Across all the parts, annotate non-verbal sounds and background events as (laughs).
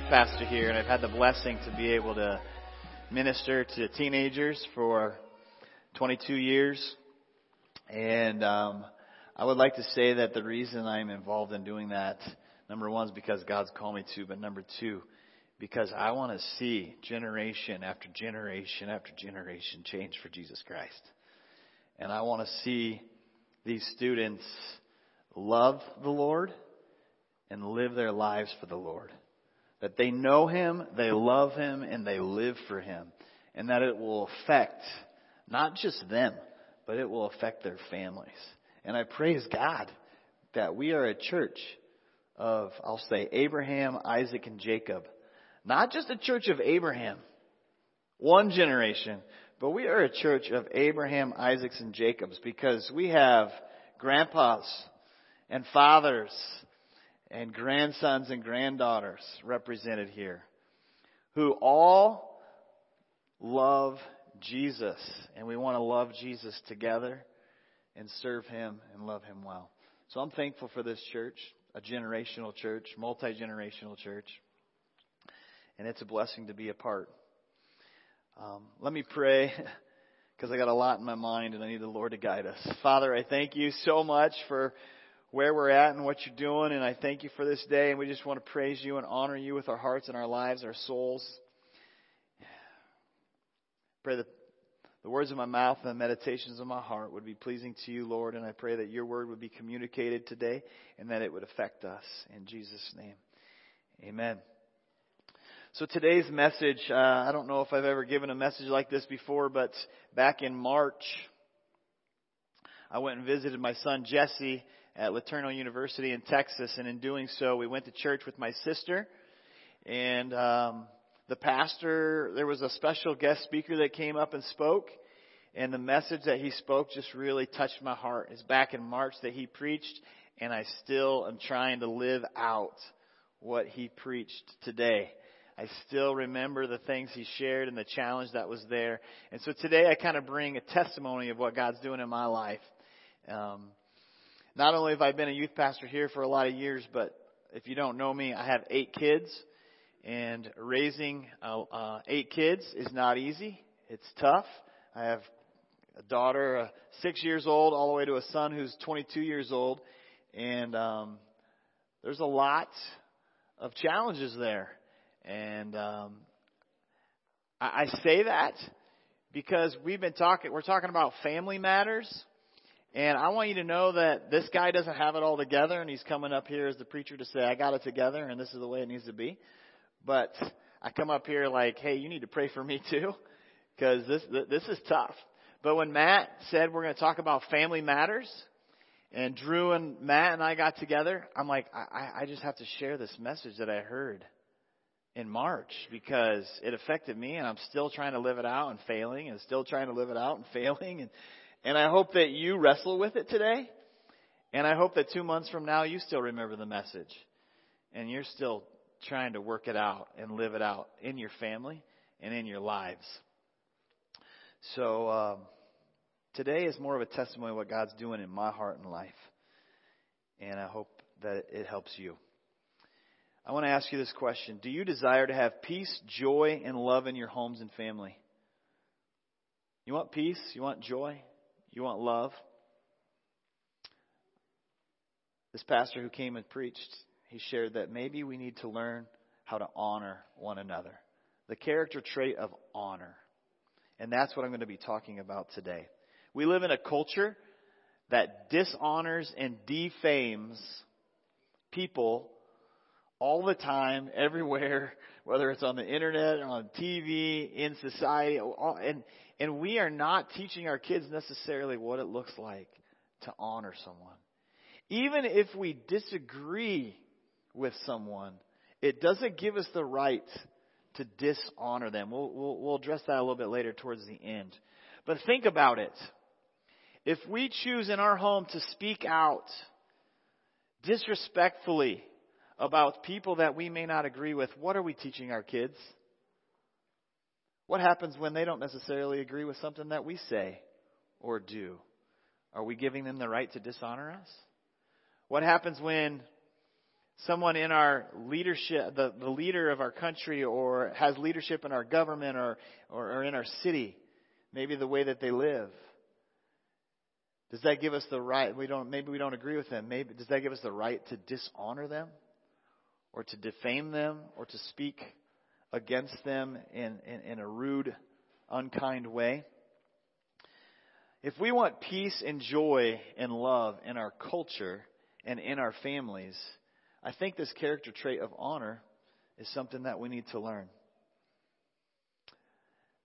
Pastor here, and I've had the blessing to be able to minister to teenagers for 22 years. And um, I would like to say that the reason I'm involved in doing that, number one, is because God's called me to, but number two, because I want to see generation after generation after generation change for Jesus Christ. And I want to see these students love the Lord and live their lives for the Lord. That they know Him, they love Him, and they live for Him. And that it will affect not just them, but it will affect their families. And I praise God that we are a church of, I'll say, Abraham, Isaac, and Jacob. Not just a church of Abraham, one generation, but we are a church of Abraham, Isaacs, and Jacobs because we have grandpas and fathers and grandsons and granddaughters represented here who all love Jesus. And we want to love Jesus together and serve Him and love Him well. So I'm thankful for this church, a generational church, multi generational church. And it's a blessing to be a part. Um, let me pray (laughs) because I got a lot in my mind and I need the Lord to guide us. Father, I thank you so much for where we're at and what you're doing. And I thank you for this day. And we just want to praise you and honor you with our hearts and our lives, our souls. Pray that the words of my mouth and the meditations of my heart would be pleasing to you, Lord. And I pray that your word would be communicated today and that it would affect us. In Jesus' name, amen. So today's message, uh, I don't know if I've ever given a message like this before, but back in March, I went and visited my son Jesse at LeTourneau University in Texas, and in doing so, we went to church with my sister, and um, the pastor. There was a special guest speaker that came up and spoke, and the message that he spoke just really touched my heart. It's back in March that he preached, and I still am trying to live out what he preached today. I still remember the things he shared and the challenge that was there. And so today I kind of bring a testimony of what God's doing in my life. Um, not only have I been a youth pastor here for a lot of years, but if you don't know me, I have eight kids, and raising uh, uh, eight kids is not easy. It's tough. I have a daughter, uh, six years old, all the way to a son who's 22 years old, and um, there's a lot of challenges there. And um, I, I say that because we've been talking. We're talking about family matters and I want you to know that this guy doesn't have it all together, and he's coming up here as the preacher to say, I got it together, and this is the way it needs to be. But I come up here like, hey, you need to pray for me (laughs) too, because this, this is tough. But when Matt said we're going to talk about family matters, and Drew and Matt and I got together, I'm like, I, I just have to share this message that I heard in March because it affected me, and I'm still trying to live it out and failing, and still trying to live it out and (laughs) failing, and and I hope that you wrestle with it today. And I hope that two months from now you still remember the message. And you're still trying to work it out and live it out in your family and in your lives. So um, today is more of a testimony of what God's doing in my heart and life. And I hope that it helps you. I want to ask you this question Do you desire to have peace, joy, and love in your homes and family? You want peace? You want joy? You want love? This pastor who came and preached, he shared that maybe we need to learn how to honor one another. The character trait of honor. And that's what I'm going to be talking about today. We live in a culture that dishonors and defames people all the time, everywhere, (laughs) whether it's on the internet, on TV, in society, and and we are not teaching our kids necessarily what it looks like to honor someone. Even if we disagree with someone, it doesn't give us the right to dishonor them. We'll, we'll, we'll address that a little bit later towards the end. But think about it. If we choose in our home to speak out disrespectfully about people that we may not agree with, what are we teaching our kids? What happens when they don't necessarily agree with something that we say or do? Are we giving them the right to dishonor us? What happens when someone in our leadership, the, the leader of our country, or has leadership in our government or, or, or in our city, maybe the way that they live? Does that give us the right? We don't. Maybe we don't agree with them. Maybe does that give us the right to dishonor them, or to defame them, or to speak against them in, in, in a rude, unkind way? If we want peace and joy and love in our culture and in our families, I think this character trait of honor is something that we need to learn.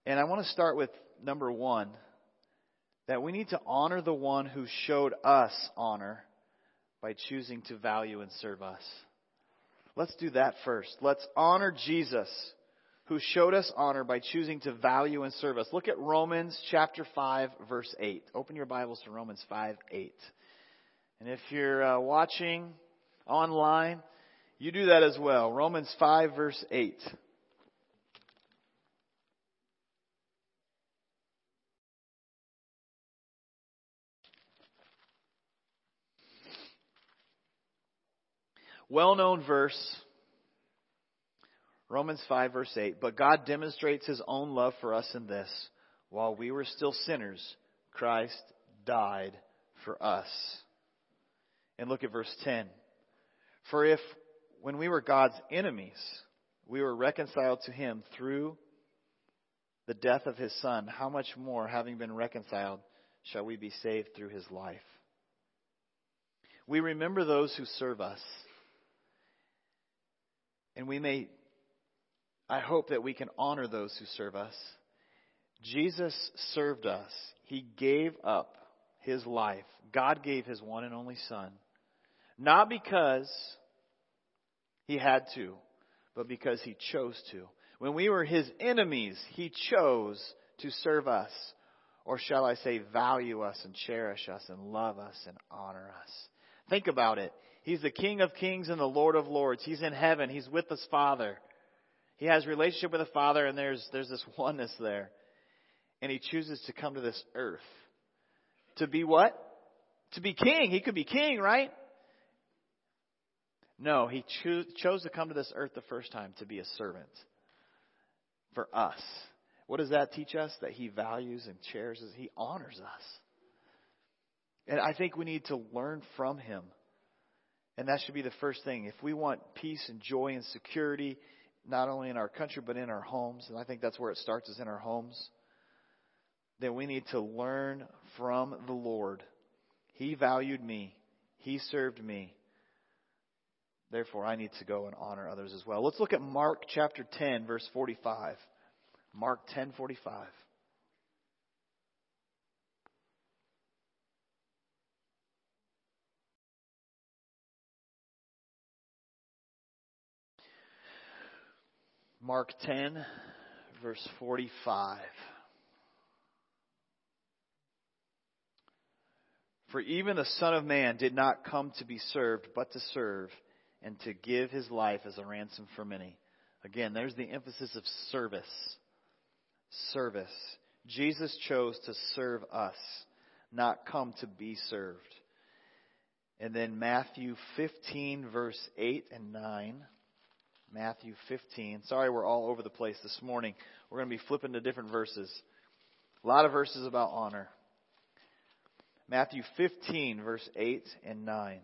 And I want to start with number one that we need to honor the one who showed us honor by choosing to value and serve us. Let's do that first. Let's honor Jesus who showed us honor by choosing to value and serve us. Look at Romans chapter 5 verse 8. Open your Bibles to Romans 5 8. And if you're uh, watching online, you do that as well. Romans 5 verse 8. Well known verse. Romans 5 verse 8. But God demonstrates his own love for us in this. While we were still sinners, Christ died for us. And look at verse 10. For if, when we were God's enemies, we were reconciled to him through the death of his son, how much more, having been reconciled, shall we be saved through his life? We remember those who serve us and we may, I hope that we can honor those who serve us. Jesus served us. He gave up his life. God gave his one and only Son. Not because he had to, but because he chose to. When we were his enemies, he chose to serve us. Or shall I say, value us and cherish us and love us and honor us. Think about it. He's the King of kings and the Lord of lords. He's in heaven. He's with his Father. He has relationship with the Father, and there's, there's this oneness there. And he chooses to come to this earth. To be what? To be king. He could be king, right? No, he cho- chose to come to this earth the first time to be a servant for us. What does that teach us? That he values and cherishes, he honors us. And I think we need to learn from him. And that should be the first thing. If we want peace and joy and security, not only in our country, but in our homes, and I think that's where it starts is in our homes, then we need to learn from the Lord. He valued me. He served me. Therefore, I need to go and honor others as well. Let's look at Mark chapter 10, verse 45. Mark 10:45. Mark 10, verse 45. For even the Son of Man did not come to be served, but to serve, and to give his life as a ransom for many. Again, there's the emphasis of service. Service. Jesus chose to serve us, not come to be served. And then Matthew 15, verse 8 and 9. Matthew 15. Sorry, we're all over the place this morning. We're going to be flipping to different verses. A lot of verses about honor. Matthew 15, verse 8 and 9.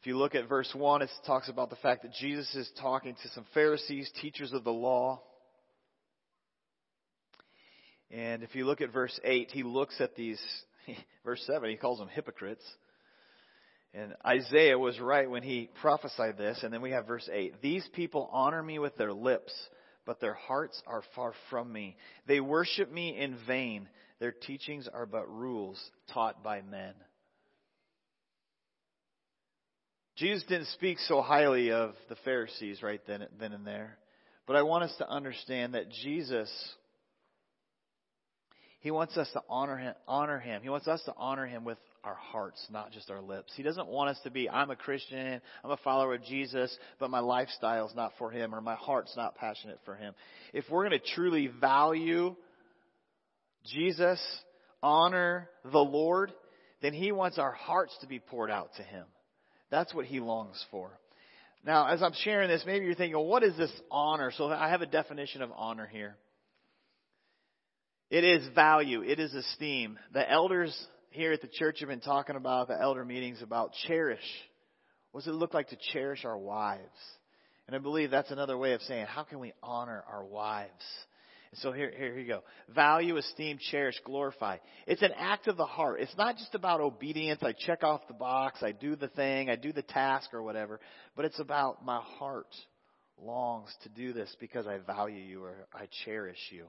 If you look at verse 1, it talks about the fact that Jesus is talking to some Pharisees, teachers of the law. And if you look at verse 8, he looks at these, (laughs) verse 7, he calls them hypocrites. And Isaiah was right when he prophesied this. And then we have verse 8. These people honor me with their lips, but their hearts are far from me. They worship me in vain. Their teachings are but rules taught by men. Jesus didn't speak so highly of the Pharisees right then, then and there. But I want us to understand that Jesus, He wants us to honor him, honor him. He wants us to honor Him with our hearts, not just our lips. He doesn't want us to be, I'm a Christian, I'm a follower of Jesus, but my lifestyle's not for Him or my heart's not passionate for Him. If we're going to truly value Jesus, honor the Lord, then He wants our hearts to be poured out to Him. That's what he longs for. Now, as I'm sharing this, maybe you're thinking, well, what is this honor? So I have a definition of honor here. It is value. It is esteem. The elders here at the church have been talking about the elder meetings about cherish. What does it look like to cherish our wives? And I believe that's another way of saying, how can we honor our wives? And So here, here you go. Value, esteem, cherish, glorify. It's an act of the heart. It's not just about obedience. I check off the box. I do the thing. I do the task or whatever. But it's about my heart longs to do this because I value you or I cherish you.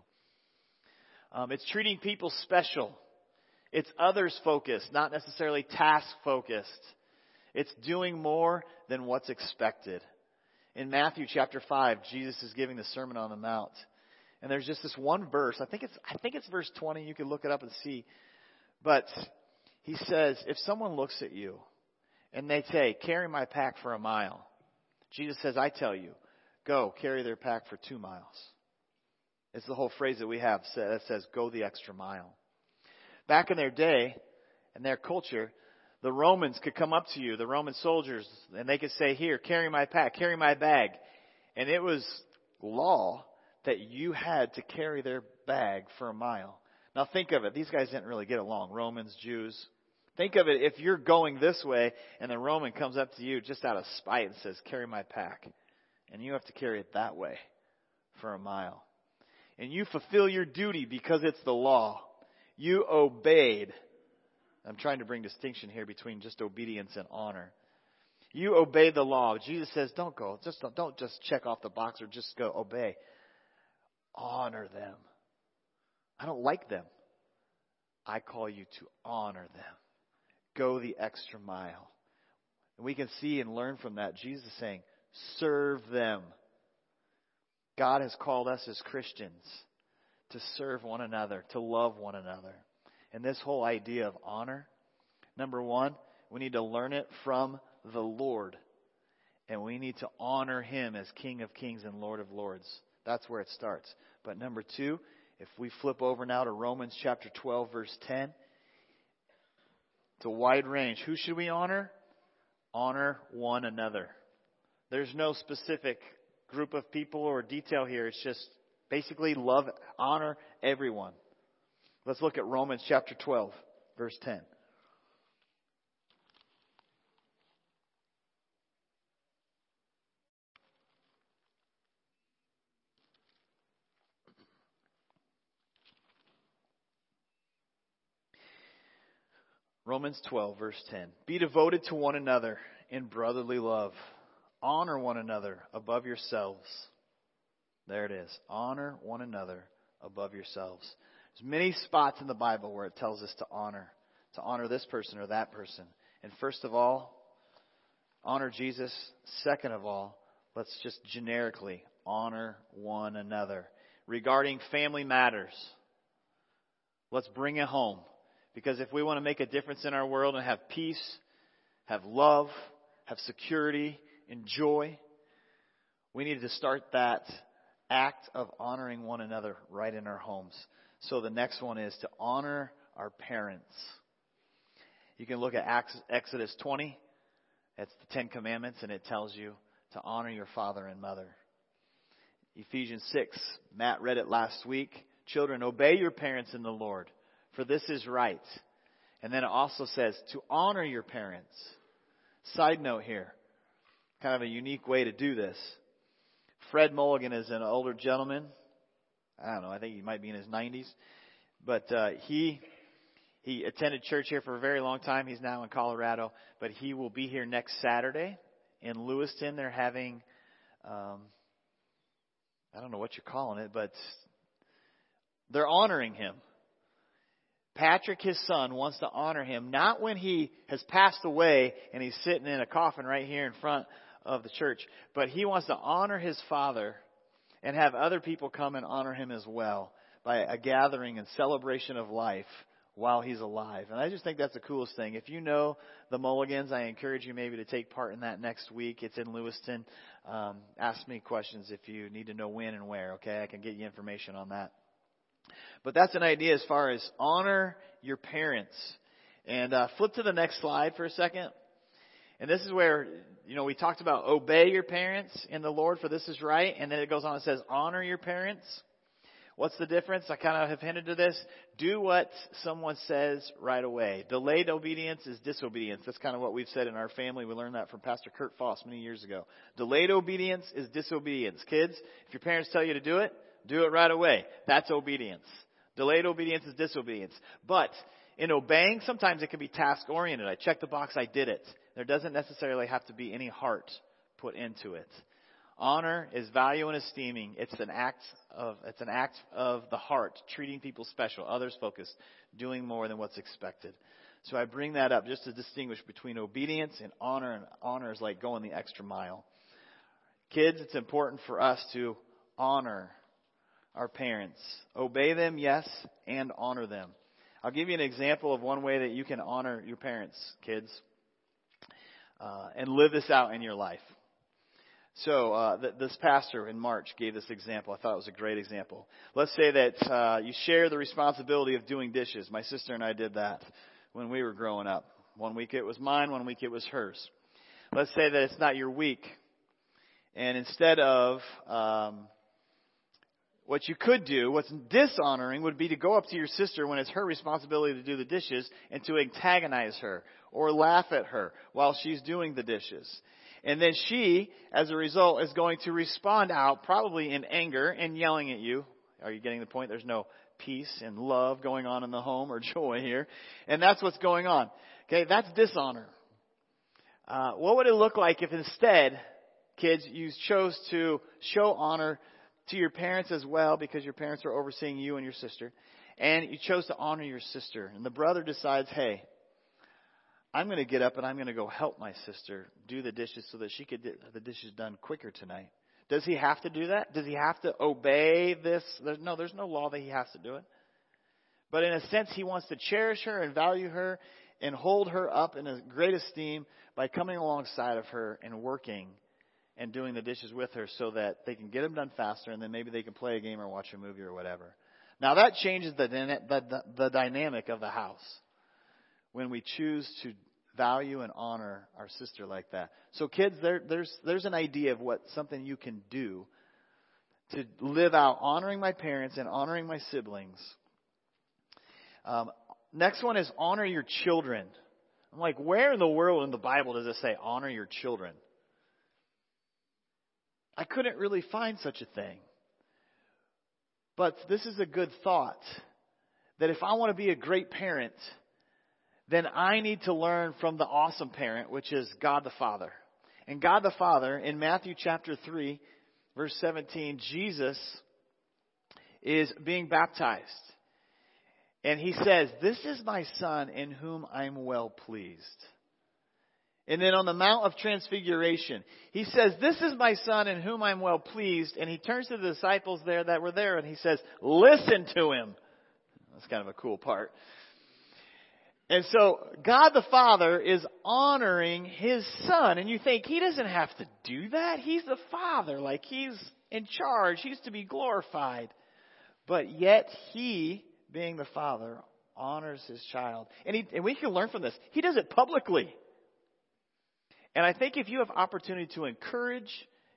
Um, it's treating people special. It's others focused, not necessarily task focused. It's doing more than what's expected. In Matthew chapter 5, Jesus is giving the Sermon on the Mount. And there's just this one verse. I think it's I think it's verse 20. You can look it up and see. But he says, if someone looks at you and they say, "Carry my pack for a mile," Jesus says, "I tell you, go carry their pack for two miles." It's the whole phrase that we have that says, "Go the extra mile." Back in their day, and their culture, the Romans could come up to you, the Roman soldiers, and they could say, "Here, carry my pack, carry my bag," and it was law that you had to carry their bag for a mile. Now think of it. These guys didn't really get along. Romans, Jews. Think of it if you're going this way and the Roman comes up to you just out of spite and says, carry my pack. And you have to carry it that way for a mile. And you fulfill your duty because it's the law. You obeyed. I'm trying to bring distinction here between just obedience and honor. You obey the law. Jesus says, don't go. Just don't, don't just check off the box or just go obey honor them. I don't like them. I call you to honor them. Go the extra mile. And we can see and learn from that. Jesus saying, serve them. God has called us as Christians to serve one another, to love one another. And this whole idea of honor, number one, we need to learn it from the Lord. And we need to honor Him as King of Kings and Lord of Lords. That's where it starts. But number two, if we flip over now to Romans chapter 12, verse 10, it's a wide range. Who should we honor? Honor one another. There's no specific group of people or detail here. It's just basically love, honor everyone. Let's look at Romans chapter 12, verse 10. Romans 12, verse 10. Be devoted to one another in brotherly love. Honor one another above yourselves. There it is. Honor one another above yourselves. There's many spots in the Bible where it tells us to honor, to honor this person or that person. And first of all, honor Jesus. Second of all, let's just generically honor one another. Regarding family matters, let's bring it home. Because if we want to make a difference in our world and have peace, have love, have security, and joy, we need to start that act of honoring one another right in our homes. So the next one is to honor our parents. You can look at Exodus 20. That's the Ten Commandments, and it tells you to honor your father and mother. Ephesians 6, Matt read it last week. Children, obey your parents in the Lord for this is right. And then it also says to honor your parents. Side note here, kind of a unique way to do this. Fred Mulligan is an older gentleman. I don't know, I think he might be in his 90s. But uh, he he attended church here for a very long time. He's now in Colorado, but he will be here next Saturday in Lewiston. They're having um, I don't know what you're calling it, but they're honoring him Patrick, his son, wants to honor him, not when he has passed away and he's sitting in a coffin right here in front of the church, but he wants to honor his father and have other people come and honor him as well by a gathering and celebration of life while he's alive. And I just think that's the coolest thing. If you know the Mulligans, I encourage you maybe to take part in that next week. It's in Lewiston. Um, ask me questions if you need to know when and where, okay? I can get you information on that. But that's an idea as far as honor your parents. And uh, flip to the next slide for a second. And this is where, you know, we talked about obey your parents in the Lord, for this is right. And then it goes on and says, honor your parents. What's the difference? I kind of have hinted to this. Do what someone says right away. Delayed obedience is disobedience. That's kind of what we've said in our family. We learned that from Pastor Kurt Foss many years ago. Delayed obedience is disobedience. Kids, if your parents tell you to do it, do it right away. That's obedience. Delayed obedience is disobedience. But in obeying, sometimes it can be task oriented. I checked the box, I did it. There doesn't necessarily have to be any heart put into it. Honor is value and esteeming. It's an act of it's an act of the heart, treating people special, others focused, doing more than what's expected. So I bring that up just to distinguish between obedience and honor, and honor is like going the extra mile. Kids, it's important for us to honor our parents. Obey them, yes, and honor them. I'll give you an example of one way that you can honor your parents, kids uh, and live this out in your life. So uh, th- this pastor in March gave this example. I thought it was a great example. Let's say that uh, you share the responsibility of doing dishes. My sister and I did that when we were growing up. One week it was mine, one week it was hers. Let's say that it's not your week, and instead of um, what you could do, what's dishonoring, would be to go up to your sister when it's her responsibility to do the dishes and to antagonize her or laugh at her while she's doing the dishes. And then she, as a result, is going to respond out probably in anger and yelling at you. Are you getting the point? There's no peace and love going on in the home or (laughs) joy here. And that's what's going on. Okay, that's dishonor. Uh, what would it look like if instead, kids, you chose to show honor to your parents as well because your parents are overseeing you and your sister, and you chose to honor your sister, and the brother decides, hey, I'm going to get up and I'm going to go help my sister do the dishes so that she could get the dishes done quicker tonight. Does he have to do that? Does he have to obey this? There's no, there's no law that he has to do it. But in a sense, he wants to cherish her and value her and hold her up in a great esteem by coming alongside of her and working and doing the dishes with her so that they can get them done faster and then maybe they can play a game or watch a movie or whatever. Now that changes the, the, the dynamic of the house when we choose to value and honor our sister like that. So kids, there, there's, there's an idea of what something you can do to live out honoring my parents and honoring my siblings. Um, next one is honor your children. I'm like, where in the world in the Bible does it say honor your children? I couldn't really find such a thing. But this is a good thought that if I want to be a great parent, then I need to learn from the awesome parent, which is God the Father. And God the Father, in Matthew chapter 3, verse 17, Jesus is being baptized. And he says, This is my son in whom I'm well pleased. And then on the Mount of Transfiguration, he says, This is my son in whom I'm well pleased. And he turns to the disciples there that were there and he says, Listen to him. That's kind of a cool part. And so God the Father is honoring His Son. And you think He doesn't have to do that. He's the Father. Like He's in charge. He's to be glorified. But yet He, being the Father, honors His child. And, he, and we can learn from this. He does it publicly. And I think if you have opportunity to encourage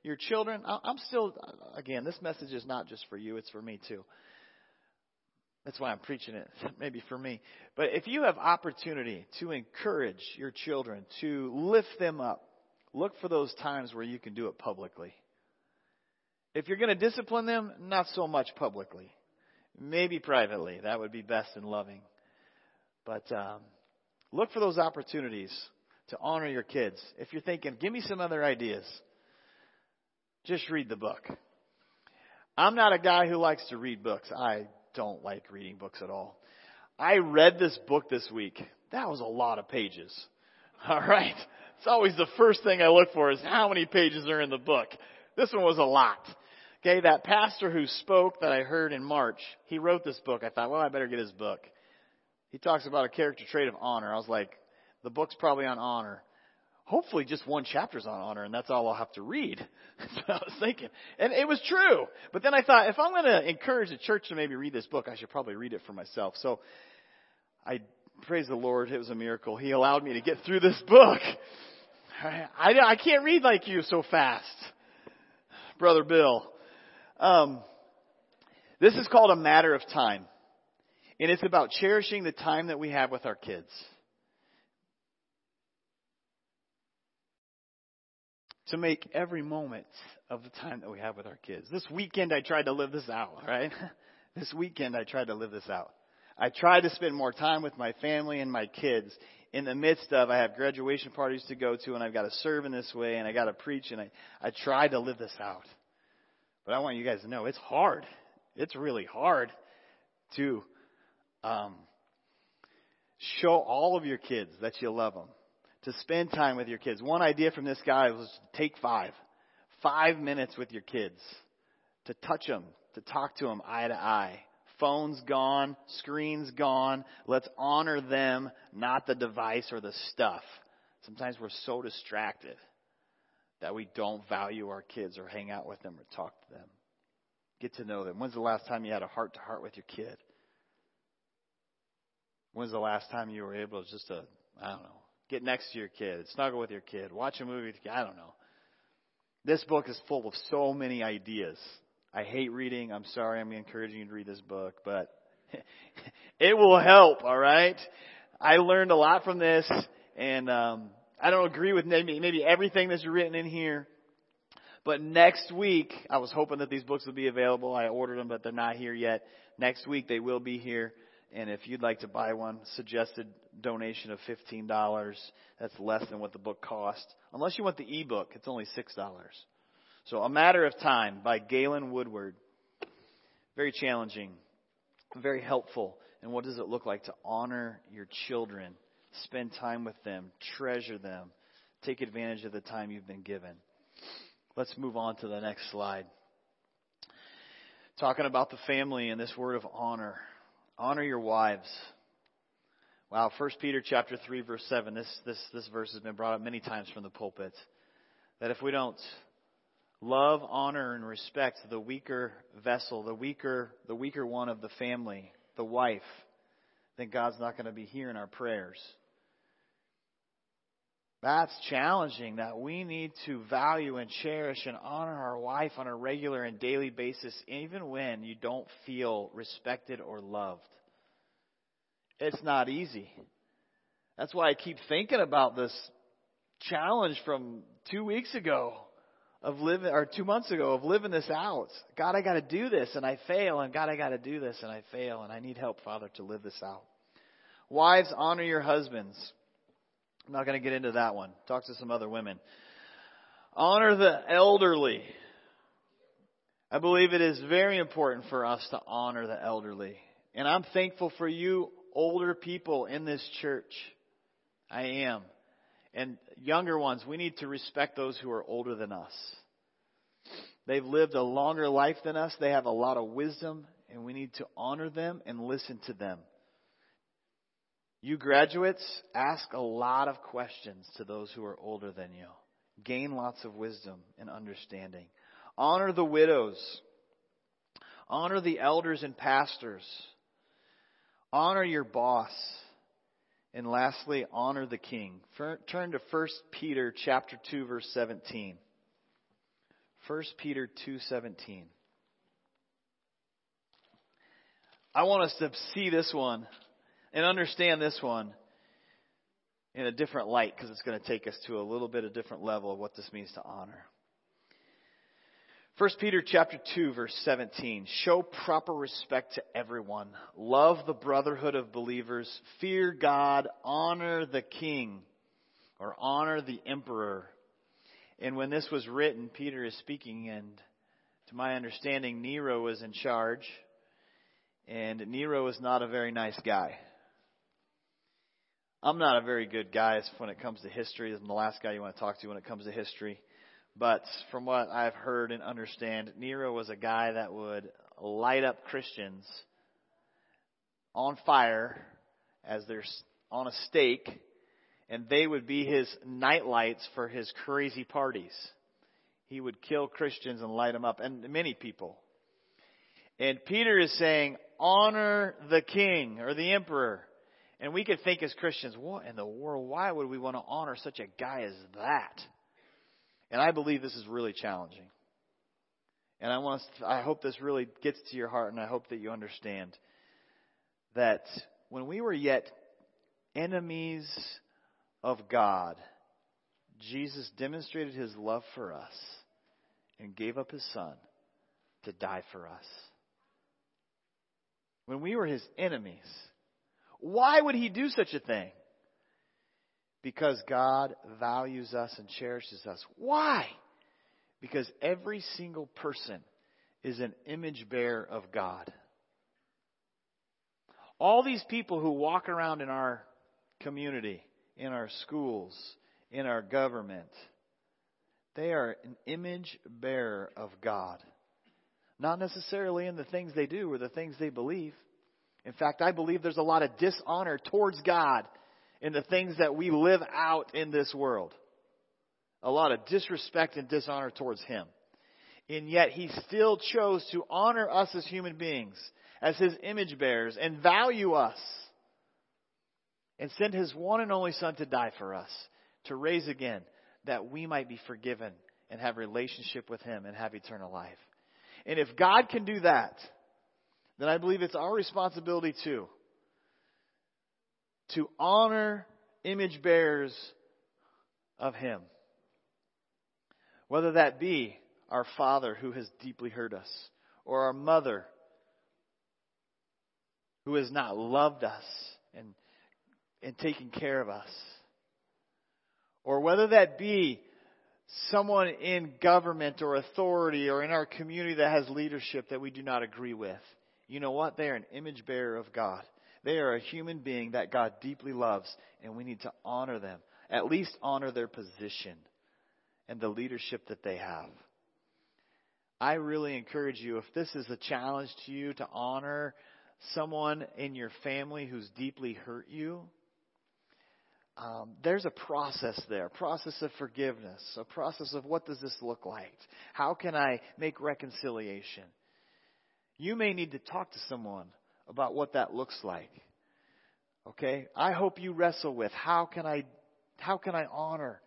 your children, I'm still, again, this message is not just for you, it's for me too. That's why I'm preaching it, (laughs) maybe for me. But if you have opportunity to encourage your children, to lift them up, look for those times where you can do it publicly. If you're going to discipline them, not so much publicly. Maybe privately. That would be best and loving. But um, look for those opportunities to honor your kids. If you're thinking, give me some other ideas, just read the book. I'm not a guy who likes to read books. I don't like reading books at all. I read this book this week. That was a lot of pages. (laughs) All right. It's always the first thing I look for is how many pages are in the book. This one was a lot. Okay, that pastor who spoke that I heard in March, he wrote this book. I thought, well, I better get his book. He talks about a character trait of honor. I was like, the book's probably on honor. Hopefully just one chapter's on honor and that's all I'll have to read. (laughs) What I was thinking. And it was true. But then I thought, if I'm going to encourage the church to maybe read this book, I should probably read it for myself. So I praise the Lord. It was a miracle. He allowed me to get through this book. (laughs) I, I, I can't read like you so fast. Brother Bill. Um, this is called a matter of time. And it's about cherishing the time that we have with our kids. To make every moment of the time that we have with our kids. This weekend I tried to live this out, right? (laughs) This weekend I tried to live this out. I tried to spend more time with my family and my kids in the midst of I have graduation parties to go to and I've got to serve in this way and I got to preach and I, I tried to live this out. But I want you guys to know it's hard. It's really hard to um, show all of your kids that you love them, to spend time with your kids. One idea from this guy was take five, five minutes with your kids, to touch them, to talk to them eye to eye. Phones gone, screens gone. Let's honor them, not the device or the stuff. Sometimes we're so distracted that we don't value our kids or hang out with them or talk to them. Get to know them. When's the last time you had a heart to heart with your kid? When's the last time you were able to just to, I don't know, get next to your kid, snuggle with your kid, watch a movie? I don't know. This book is full of so many ideas. I hate reading. I'm sorry. I'm encouraging you to read this book, but (laughs) it will help. All right. I learned a lot from this, and um, I don't agree with maybe, maybe everything that's written in here. But next week, I was hoping that these books would be available. I ordered them, but they're not here yet. Next week, they will be here. And if you'd like to buy one, suggested donation of $15. That's less than what the book cost. Unless you want the ebook, it's only $6. So A Matter of Time by Galen Woodward. Very challenging, very helpful. And what does it look like to honor your children? Spend time with them, treasure them, take advantage of the time you've been given. Let's move on to the next slide. Talking about the family and this word of honor. Honor your wives. Wow, 1 Peter chapter 3 verse 7. This, this, this verse has been brought up many times from the pulpit. That if we don't love, honor, and respect the weaker vessel, the weaker, the weaker one of the family, the wife, then God's not going to be hearing our prayers. That's challenging that we need to value and cherish and honor our wife on a regular and daily basis, even when you don't feel respected or loved. It's not easy. That's why I keep thinking about this challenge from two weeks ago of living, or two months ago of living this out. God, I got to do this and I fail, and God, I got to do this and I fail, and I need help, Father, to live this out. Wives, honor your husbands. I'm not going to get into that one. Talk to some other women. Honor the elderly. I believe it is very important for us to honor the elderly. And I'm thankful for you older people in this church. I am. And younger ones, we need to respect those who are older than us. They've lived a longer life than us. They have a lot of wisdom, and we need to honor them and listen to them. You graduates, ask a lot of questions to those who are older than you. Gain lots of wisdom and understanding. Honor the widows. Honor the elders and pastors. Honor your boss. And lastly, honor the king. Turn to 1 Peter chapter 2 verse 17. 1 Peter 2:17. I want us to see this one and understand this one in a different light because it's going to take us to a little bit of different level of what this means to honor. 1 Peter chapter 2 verse 17 show proper respect to everyone. Love the brotherhood of believers. Fear God. Honor the king or honor the emperor. And when this was written Peter is speaking and to my understanding Nero was in charge. And Nero is not a very nice guy I'm not a very good guy when it comes to history. I'm the last guy you want to talk to when it comes to history. But from what I've heard and understand, Nero was a guy that would light up Christians on fire as they're on a stake, and they would be his nightlights for his crazy parties. He would kill Christians and light them up, and many people. And Peter is saying, honor the king or the emperor. And we could think as Christians, what in the world? Why would we want to honor such a guy as that? And I believe this is really challenging. And I want to, I hope this really gets to your heart and I hope that you understand that when we were yet enemies of God, Jesus demonstrated his love for us and gave up his son to die for us. When we were his enemies, why would he do such a thing? Because God values us and cherishes us. Why? Because every single person is an image bearer of God. All these people who walk around in our community, in our schools, in our government, they are an image bearer of God. Not necessarily in the things they do or the things they believe. In fact, I believe there's a lot of dishonor towards God in the things that we live out in this world. A lot of disrespect and dishonor towards Him. And yet He still chose to honor us as human beings as his image bearers and value us and send his one and only son to die for us, to raise again, that we might be forgiven and have relationship with him and have eternal life. And if God can do that, then I believe it's our responsibility too to honor image bearers of him. Whether that be our father who has deeply hurt us, or our mother who has not loved us and, and taken care of us. Or whether that be someone in government or authority or in our community that has leadership that we do not agree with. You know what? They are an image bearer of God. They are a human being that God deeply loves, and we need to honor them. At least honor their position and the leadership that they have. I really encourage you, if this is a challenge to you to honor someone in your family who's deeply hurt you, um, there's a process there, a process of forgiveness, a process of what does this look like? How can I make reconciliation? You may need to talk to someone about what that looks like. Okay? I hope you wrestle with how can I how can I honor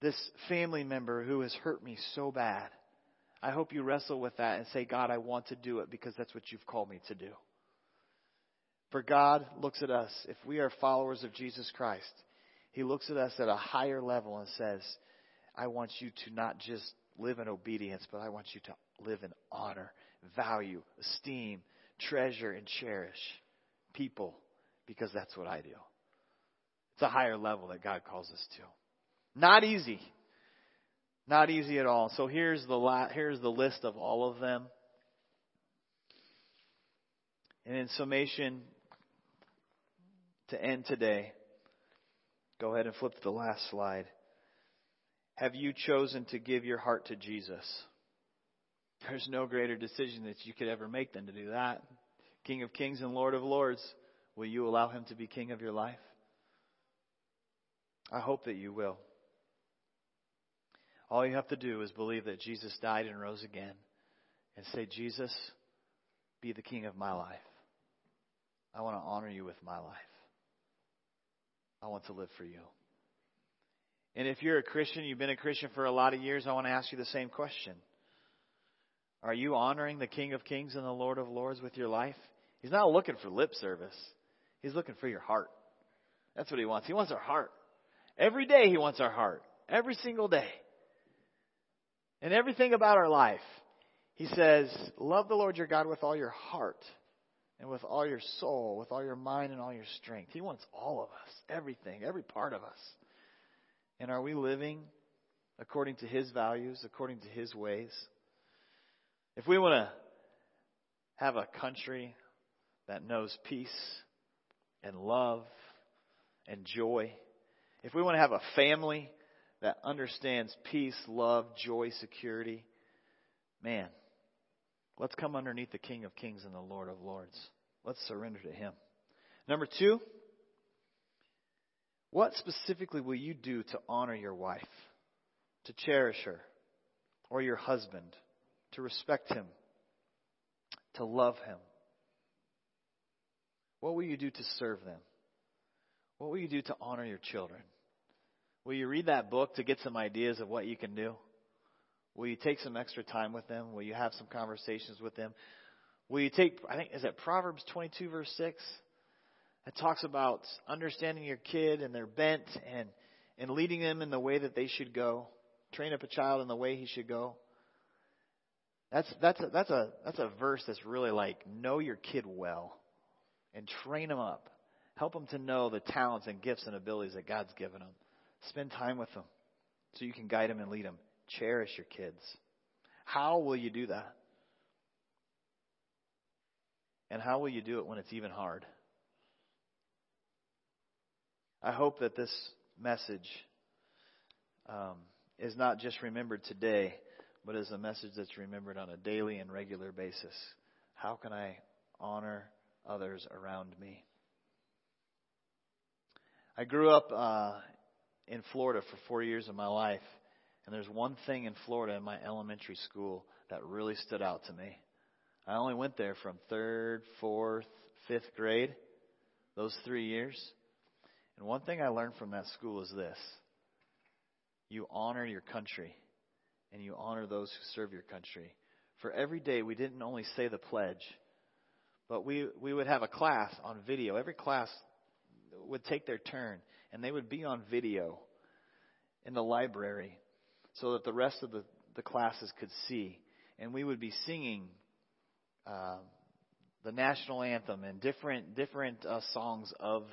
this family member who has hurt me so bad? I hope you wrestle with that and say, God, I want to do it because that's what you've called me to do. For God looks at us, if we are followers of Jesus Christ, He looks at us at a higher level and says, I want you to not just live in obedience, but I want you to live in honor, value, esteem, treasure, and cherish people because that's what I do. It's a higher level that God calls us to. Not easy. Not easy at all. So here's the here's the list of all of them. And in summation, to end today, go ahead and flip to the last slide. Have you chosen to give your heart to Jesus? There's no greater decision that you could ever make than to do that. King of kings and Lord of lords, will you allow him to be king of your life? I hope that you will. All you have to do is believe that Jesus died and rose again and say, Jesus, be the king of my life. I want to honor you with my life. I want to live for you. And if you're a Christian, you've been a Christian for a lot of years, I want to ask you the same question. Are you honoring the King of Kings and the Lord of Lords with your life? He's not looking for lip service. He's looking for your heart. That's what he wants. He wants our heart. Every day he wants our heart. Every single day. And everything about our life. He says, love the Lord your God with all your heart and with all your soul, with all your mind and all your strength. He wants all of us, everything, every part of us. And are we living according to His values, according to His ways? If we want to have a country that knows peace and love and joy, if we want to have a family that understands peace, love, joy, security, man, let's come underneath the King of Kings and the Lord of Lords. Let's surrender to Him. Number two, what specifically will you do to honor your wife, to cherish her, or your husband, to respect him, to love him? What will you do to serve them? What will you do to honor your children? Will you read that book to get some ideas of what you can do? Will you take some extra time with them? Will you have some conversations with them? Will you take, I think, is it Proverbs 22, verse 6? It talks about understanding your kid and their bent and, and leading them in the way that they should go. Train up a child in the way he should go. That's, that's, a, that's, a, that's a verse that's really like know your kid well and train them up. Help them to know the talents and gifts and abilities that God's given them. Spend time with them so you can guide them and lead them. Cherish your kids. How will you do that? And how will you do it when it's even hard? I hope that this message um, is not just remembered today, but is a message that's remembered on a daily and regular basis. How can I honor others around me? I grew up uh, in Florida for four years of my life, and there's one thing in Florida in my elementary school that really stood out to me. I only went there from third, fourth, fifth grade, those three years. And one thing I learned from that school is this you honor your country and you honor those who serve your country. For every day, we didn't only say the pledge, but we, we would have a class on video. Every class would take their turn, and they would be on video in the library so that the rest of the, the classes could see. And we would be singing uh, the national anthem and different different uh, songs of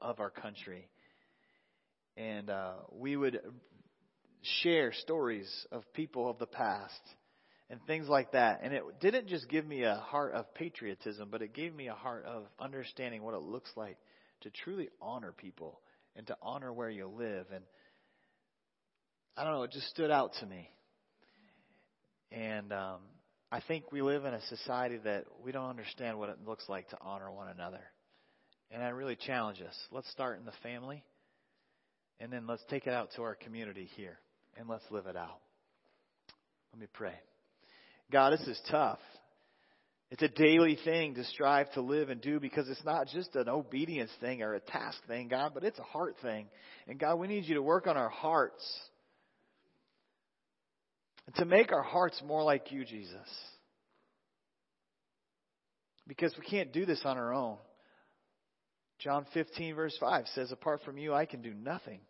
of our country. And uh, we would share stories of people of the past and things like that. And it didn't just give me a heart of patriotism, but it gave me a heart of understanding what it looks like to truly honor people and to honor where you live. And I don't know, it just stood out to me. And um, I think we live in a society that we don't understand what it looks like to honor one another. And I really challenge us. Let's start in the family, and then let's take it out to our community here, and let's live it out. Let me pray. God, this is tough. It's a daily thing to strive to live and do because it's not just an obedience thing or a task thing, God, but it's a heart thing. And God, we need you to work on our hearts and to make our hearts more like you, Jesus. Because we can't do this on our own. John 15, verse 5 says, Apart from you, I can do nothing.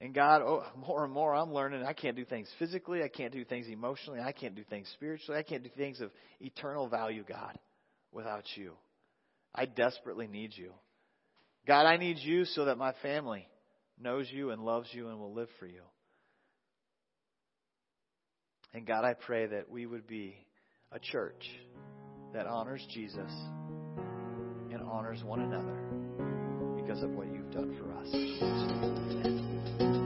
And God, oh, more and more I'm learning I can't do things physically, I can't do things emotionally, I can't do things spiritually, I can't do things of eternal value, God, without you. I desperately need you. God, I need you so that my family knows you and loves you and will live for you. And God, I pray that we would be a church that honors Jesus and honors one another because of what you've done for us.